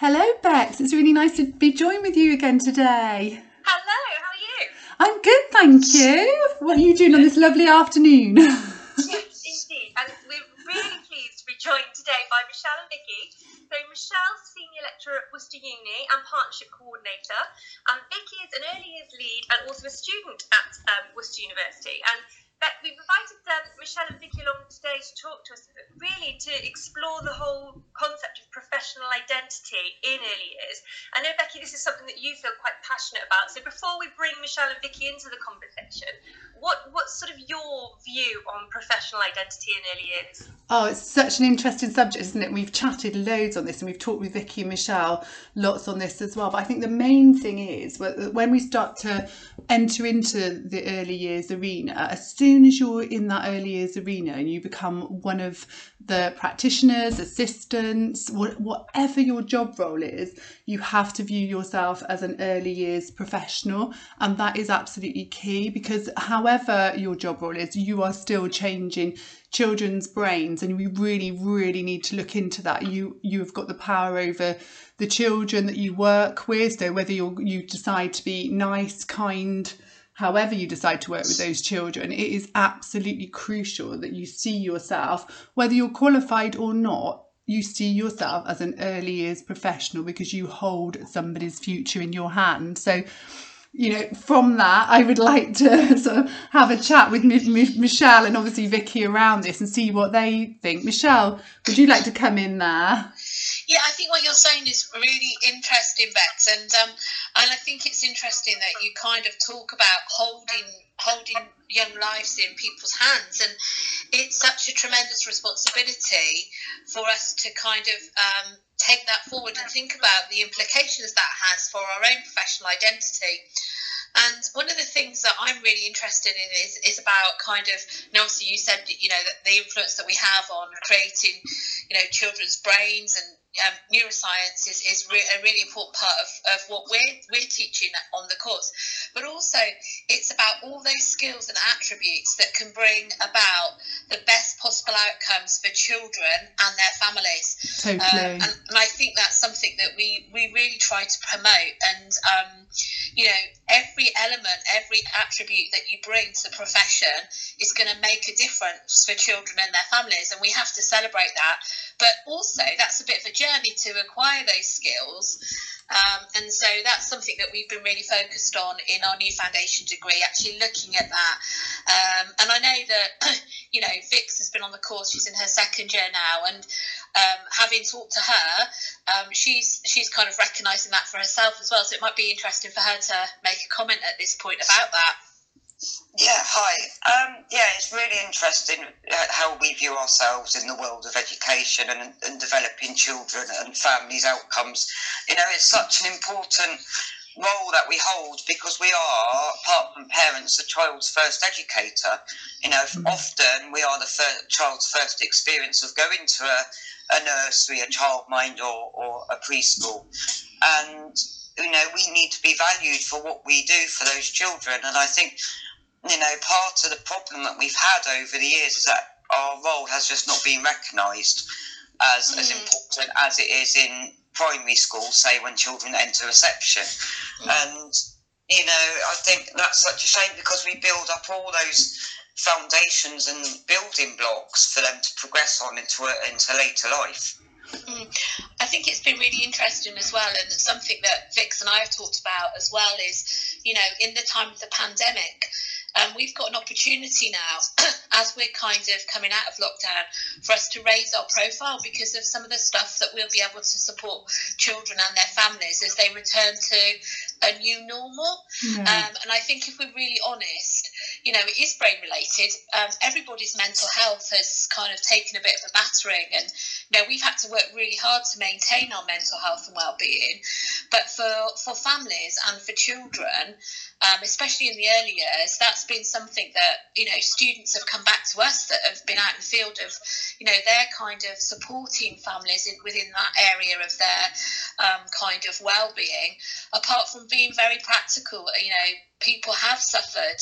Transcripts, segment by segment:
Hello, Bex. It's really nice to be joined with you again today. Hello, how are you? I'm good, thank you. What are you doing on this lovely afternoon? yes, indeed. And we're really pleased to be joined today by Michelle and Vicky. So Michelle's senior lecturer at Worcester Uni and partnership coordinator, and Vicky is an early years lead and also a student at um, Worcester University. And but we've invited um, Michelle and Vicky along today to talk to us, really to explore the whole concept of professional identity in early years. I know, Becky, this is something that you feel quite passionate about. So before we bring Michelle and Vicky into the conversation, what what's sort of your view on professional identity in early years? Oh, it's such an interesting subject, isn't it? We've chatted loads on this and we've talked with Vicky and Michelle lots on this as well. But I think the main thing is when we start to enter into the early years arena, as soon as you're in that early years arena and you become one of the practitioners, assistants, whatever your job role is, you have to view yourself as an early years professional. And that is absolutely key because, however, your job role is, you are still changing children's brains. And we really really need to look into that. You you've got the power over the children that you work with. So whether you you decide to be nice kind however you decide to work with those children, it is absolutely crucial that you see yourself, whether you're qualified or not, you see yourself as an early years professional because you hold somebody's future in your hand. So, you know, from that, I would like to sort of have a chat with M- M- Michelle and obviously Vicky around this and see what they think. Michelle, would you like to come in there? Yeah, I think what you're saying is really interesting, Bex, and um, and I think it's interesting that you kind of talk about holding holding young lives in people's hands, and it's such a tremendous responsibility for us to kind of um, take that forward and think about the implications that has for our own professional identity. And one of the things that I'm really interested in is, is about kind of, and obviously you said, you know, that the influence that we have on creating, you know, children's brains and um, neuroscience is, is re- a really important part of, of what we're, we're teaching on the course. But also, it's about all those skills and attributes that can bring about the best possible outcomes for children and their families. Totally. Um, and, and, I think that's something that we, we really try to promote. And, um, you know, every element, every attribute that you bring to the profession is going to make a difference for children and their families. And we have to celebrate that. But also, that's a bit of a journey to acquire those skills. Um, and so that's something that we've been really focused on in our new foundation degree, actually looking at that. Um, and I know that, you know, Vix has been on the course, she's in her second year now, and um, having talked to her, um, she's she's kind of recognising that for herself as well. So it might be interesting for her to make a comment at this point about that. Yeah, hi. Um, yeah, it's really interesting uh, how we view ourselves in the world of education and, and developing children and families' outcomes. You know, it's such an important role that we hold because we are, apart from parents, the child's first educator. You know, mm-hmm. often we are the first, child's first experience of going to a, a nursery, a childmind, or, or a preschool. And, you know, we need to be valued for what we do for those children. And I think you know, part of the problem that we've had over the years is that our role has just not been recognised as, mm. as important as it is in primary school, say when children enter reception. Mm. And, you know, I think that's such a shame because we build up all those foundations and building blocks for them to progress on into, a, into later life. Mm. I think it's been really interesting as well, and something that Vix and I have talked about as well is, you know, in the time of the pandemic, um, we've got an opportunity now, as we're kind of coming out of lockdown, for us to raise our profile because of some of the stuff that we'll be able to support children and their families as they return to a new normal. Mm. Um, and I think if we're really honest, you know, it is brain related. Um, everybody's mental health has kind of taken a bit of a battering, and you know, we've had to work really hard to maintain our mental health and well-being. But for for families and for children, um, especially in the early years, that's been something that you know students have come back to us that have been out in the field of, you know, they're kind of supporting families in, within that area of their um, kind of well-being. Apart from being very practical, you know, people have suffered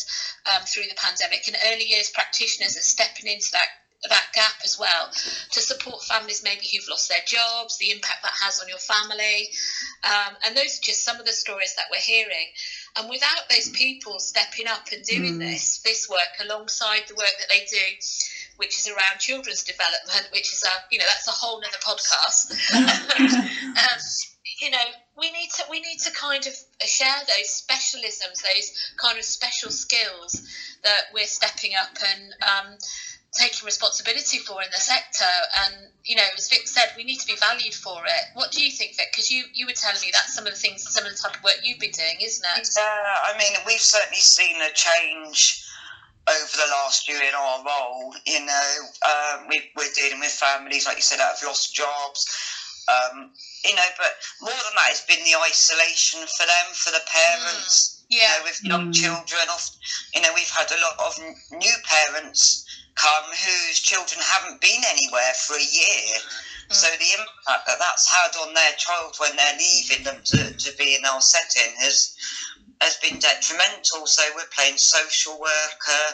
um, through the pandemic, and early years practitioners are stepping into that that gap as well to support families maybe who've lost their jobs, the impact that has on your family. Um, and those are just some of the stories that we're hearing. And without those people stepping up and doing mm. this, this work alongside the work that they do, which is around children's development, which is a, you know, that's a whole nother podcast. um, you know, we need to we need to kind of share those specialisms, those kind of special skills that we're stepping up and um, taking responsibility for in the sector. And you know, as Vic said, we need to be valued for it. What do you think, Vic? Because you you were telling me that's some of the things, some of the type of work you've been doing, isn't it? Yeah, I mean, we've certainly seen a change over the last year in our role. You know, um, we, we're dealing with families, like you said, that have lost jobs. Um, you know, but more than that, it's been the isolation for them, for the parents. Mm. Yeah. You know, with young mm. children, you know, we've had a lot of new parents come whose children haven't been anywhere for a year. Mm. So the impact that that's had on their child when they're leaving them to, to be in our setting has has been detrimental. So we're playing social worker,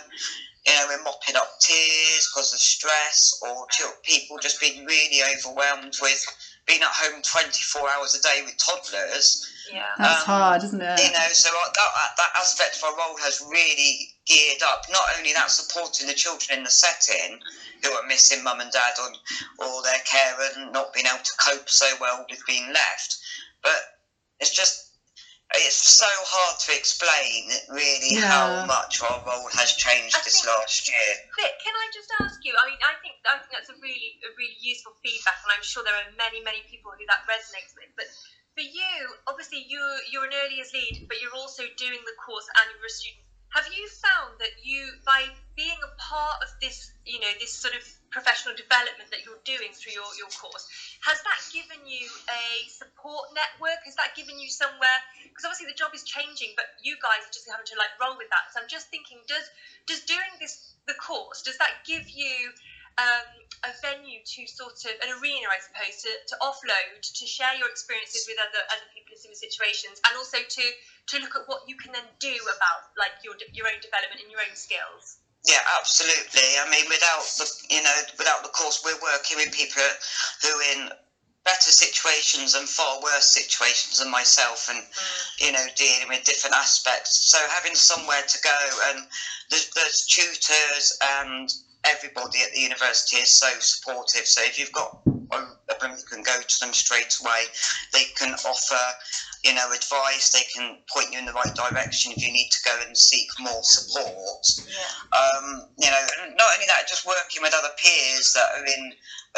you know, we're mopping up tears because of stress or people just being really overwhelmed with being at home 24 hours a day with toddlers. Yeah. That's um, hard, isn't it? You know, so that, that aspect of our role has really geared up. Not only that, supporting the children in the setting who are missing mum and dad on, or their care and not being able to cope so well with being left, but it's just it's so hard to explain really yeah. how much our role has changed I this last year. Vic, can I just ask you? I mean, I think I think that's a really a really useful feedback, and I'm sure there are many many people who that resonates with. But for you, obviously you you're an early years lead, but you're also doing the course and you're a student. Have you found that you by being a part of this, you know, this sort of professional development that you're doing through your, your course, has that given you a support network? Has that given you somewhere? Because obviously the job is changing, but you guys are just having to like roll with that. So I'm just thinking, does does doing this the course does that give you um, a venue to sort of an arena, I suppose, to, to offload, to share your experiences with other other people in similar situations, and also to to look at what you can then do about like your your own development and your own skills. Yeah, absolutely. I mean, without the you know without the course, we're working with people who are in better situations and far worse situations than myself, and mm. you know dealing with different aspects. So having somewhere to go, and there's, there's tutors and everybody at the university is so supportive. So if you've got a room, you can go to them straight away. They can offer you know, advice. They can point you in the right direction if you need to go and seek more support. Yeah. Um, you know, not only that, just working with other peers that are in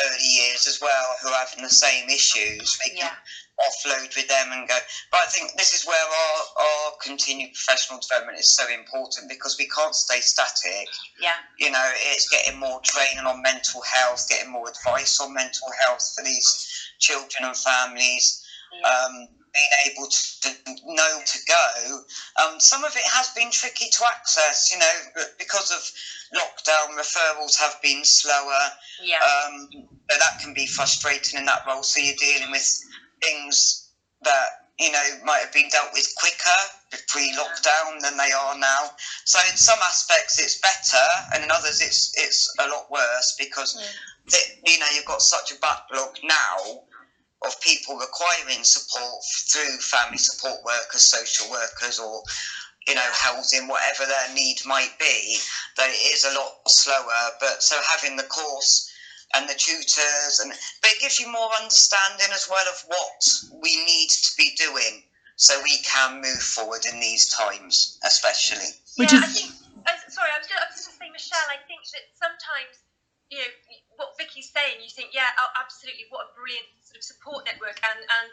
early years as well who are having the same issues. Yeah. Offload with them and go. But I think this is where our, our continued professional development is so important because we can't stay static. Yeah. You know, it's getting more training on mental health, getting more advice on mental health for these children and families. Yeah. Um, being able to know to go. Um, some of it has been tricky to access, you know, because of lockdown, referrals have been slower. Yeah. Um, that can be frustrating in that role. So you're dealing with things that, you know, might have been dealt with quicker pre lockdown than they are now. So in some aspects it's better, and in others it's it's a lot worse because, yeah. you know, you've got such a backlog now of people requiring support through family support workers, social workers, or you know, housing, whatever their need might be, that it is a lot slower. But so having the course and the tutors, and but it gives you more understanding as well of what we need to be doing, so we can move forward in these times, especially. Which yeah, is... I think. Uh, sorry, I was just, I was just saying, Michelle. I think that sometimes you know what Vicky's saying. You think, yeah, oh, absolutely, what a brilliant sort of support network and and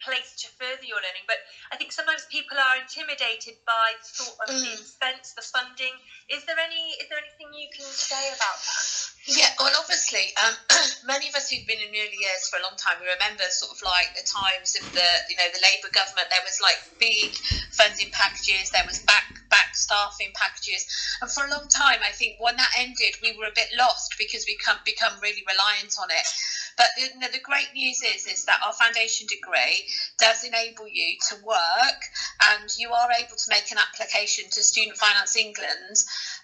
place to further your learning. But I think sometimes people are intimidated by the thought of mm. the expense, the funding. Is there any is there anything you can say about that? Yeah, well, obviously, um, many of us who've been in years for a long time, we remember sort of like the times of the, you know, the Labour government. There was like big funding packages. There was back back staffing packages, and for a long time, I think when that ended, we were a bit lost because we come become really reliant on it. But you know, the great news is is that our foundation degree does enable you to work, and you are able to make an application to Student Finance England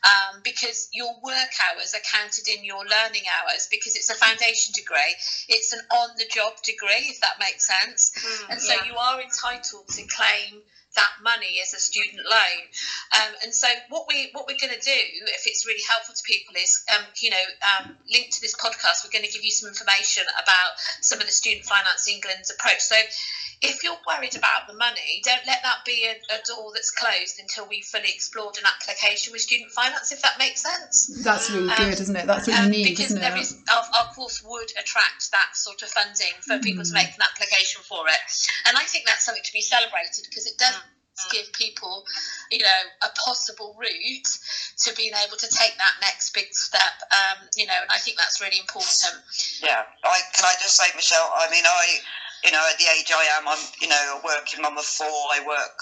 um, because your work hours are counted in your your learning hours because it's a foundation degree. It's an on the job degree, if that makes sense. Mm, and so yeah. you are entitled to claim that money as a student loan. Um, and so what we what we're going to do, if it's really helpful to people, is um, you know um, linked to this podcast, we're going to give you some information about some of the Student Finance England's approach. So if you're worried about the money, don't let that be a, a door that's closed until we've fully explored an application with student finance, if that makes sense. That's really Um, good, isn't it? That's what you Um, need, because isn't there it? is our, our course would attract that sort of funding for people to Mm. make an application for it, and I think that's something to be celebrated because it does Mm. give people, you know, a possible route to being able to take that next big step. Um, you know, and I think that's really important. Yeah, I can I just say, Michelle. I mean, I, you know, at the age I am, I'm, you know, a working mum of four. I work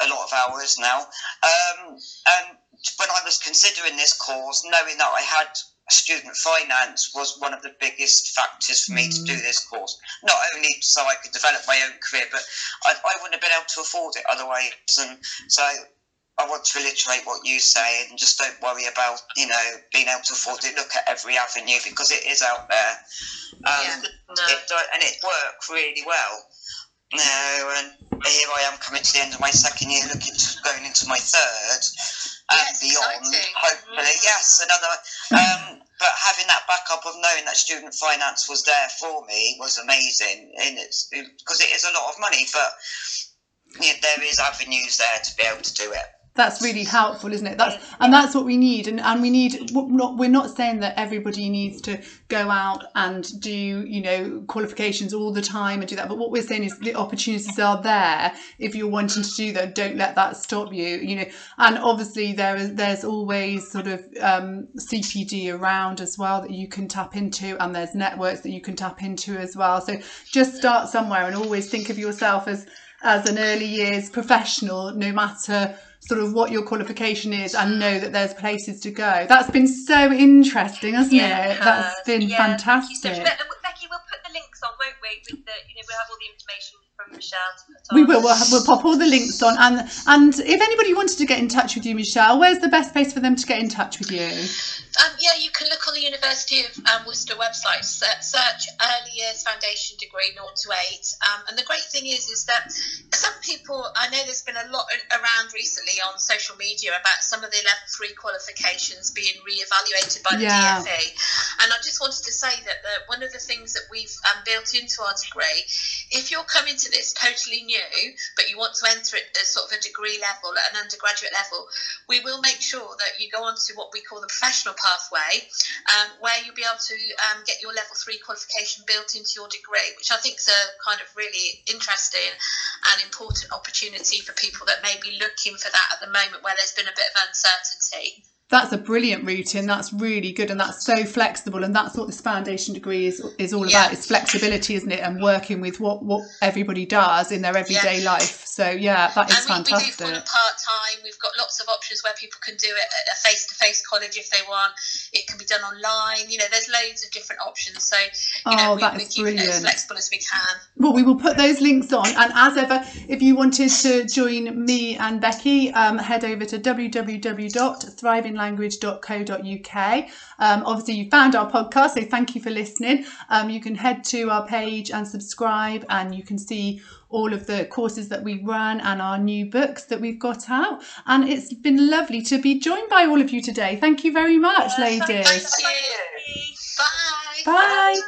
a lot of hours now, um, and when I was considering this course, knowing that I had student finance was one of the biggest factors for me to do this course. Not only so I could develop my own career, but I, I wouldn't have been able to afford it otherwise. And so I want to reiterate what you say and just don't worry about, you know, being able to afford it. Look at every avenue because it is out there. Um, Yeah. No. it, and it worked really well. No, and here I am coming to the end of my second year, looking to going into my third and Yes, beyond. exciting. Hopefully, yes, another. Um, but having that backup of knowing that student finance was there for me was amazing, and it's because it is a lot of money, but yeah, there is avenues there to be able to do it. That's really helpful isn't it? That's and that's what we need and, and we need we're not, we're not saying that everybody needs to go out and do you know qualifications all the time and do that but what we're saying is the opportunities are there if you're wanting to do that. Don't let that stop you you know. And obviously there is there's always sort of um, cpd around as well that you can tap into and there's networks that you can tap into as well. So just start somewhere and always think of yourself as as an early years professional no matter sort of what your qualification is and know that there's places to go. That's been so interesting, hasn't Yeah, it? it That's been Yeah, thank you so fantastic. Uh, much. Be- Becky, we'll put the we? With the, you know, we'll have all the information from Michelle to put on. We will. We'll, we'll pop all the links on, and and if anybody wanted to get in touch with you, Michelle, where's the best place for them to get in touch with you? Um, yeah, you can look on the University of um, Worcester website, search Early Years Foundation Degree 0 to 8. Um, and the great thing is, is that some people, I know there's been a lot around recently on social media about some of the level 3 qualifications being re-evaluated by the Yeah. DFE. And I just wanted to say that the, one of the things that we've um, built into our degree, if you're coming to this totally new, but you want to enter it at sort of a degree level, at an undergraduate level, we will make sure that you go on to what we call the professional pathway, um, where you'll be able to um, get your level three qualification built into your degree, which I think is a kind of really interesting and important opportunity for people that may be looking for that at the moment where there's been a bit of uncertainty. That's a brilliant routine. That's really good, and that's so flexible. And that's what this foundation degree is is all Yeah. about. It's flexibility, isn't it? And working with what what everybody does in their everyday life. So yeah, that is and we, we do fantastic. part time. We've got lots of options where people can do it at a face to face college if they want. It can be done online. You know, there's loads of different options. So you know, Oh, we, that we is keep it as brilliant. flexible as we can. Well, we will put those links on. And as ever, if you wanted to join me and Becky, um, head over to www.thrivinglanguage.co.uk. Um, obviously, you found our podcast, so thank you for listening. Um, you can head to our page and subscribe, and you can see all of the courses that we run and our new books that we've got out. And it's been lovely to be joined by all of you today. Thank you very much, Yeah, thank ladies. you. Bye. Bye.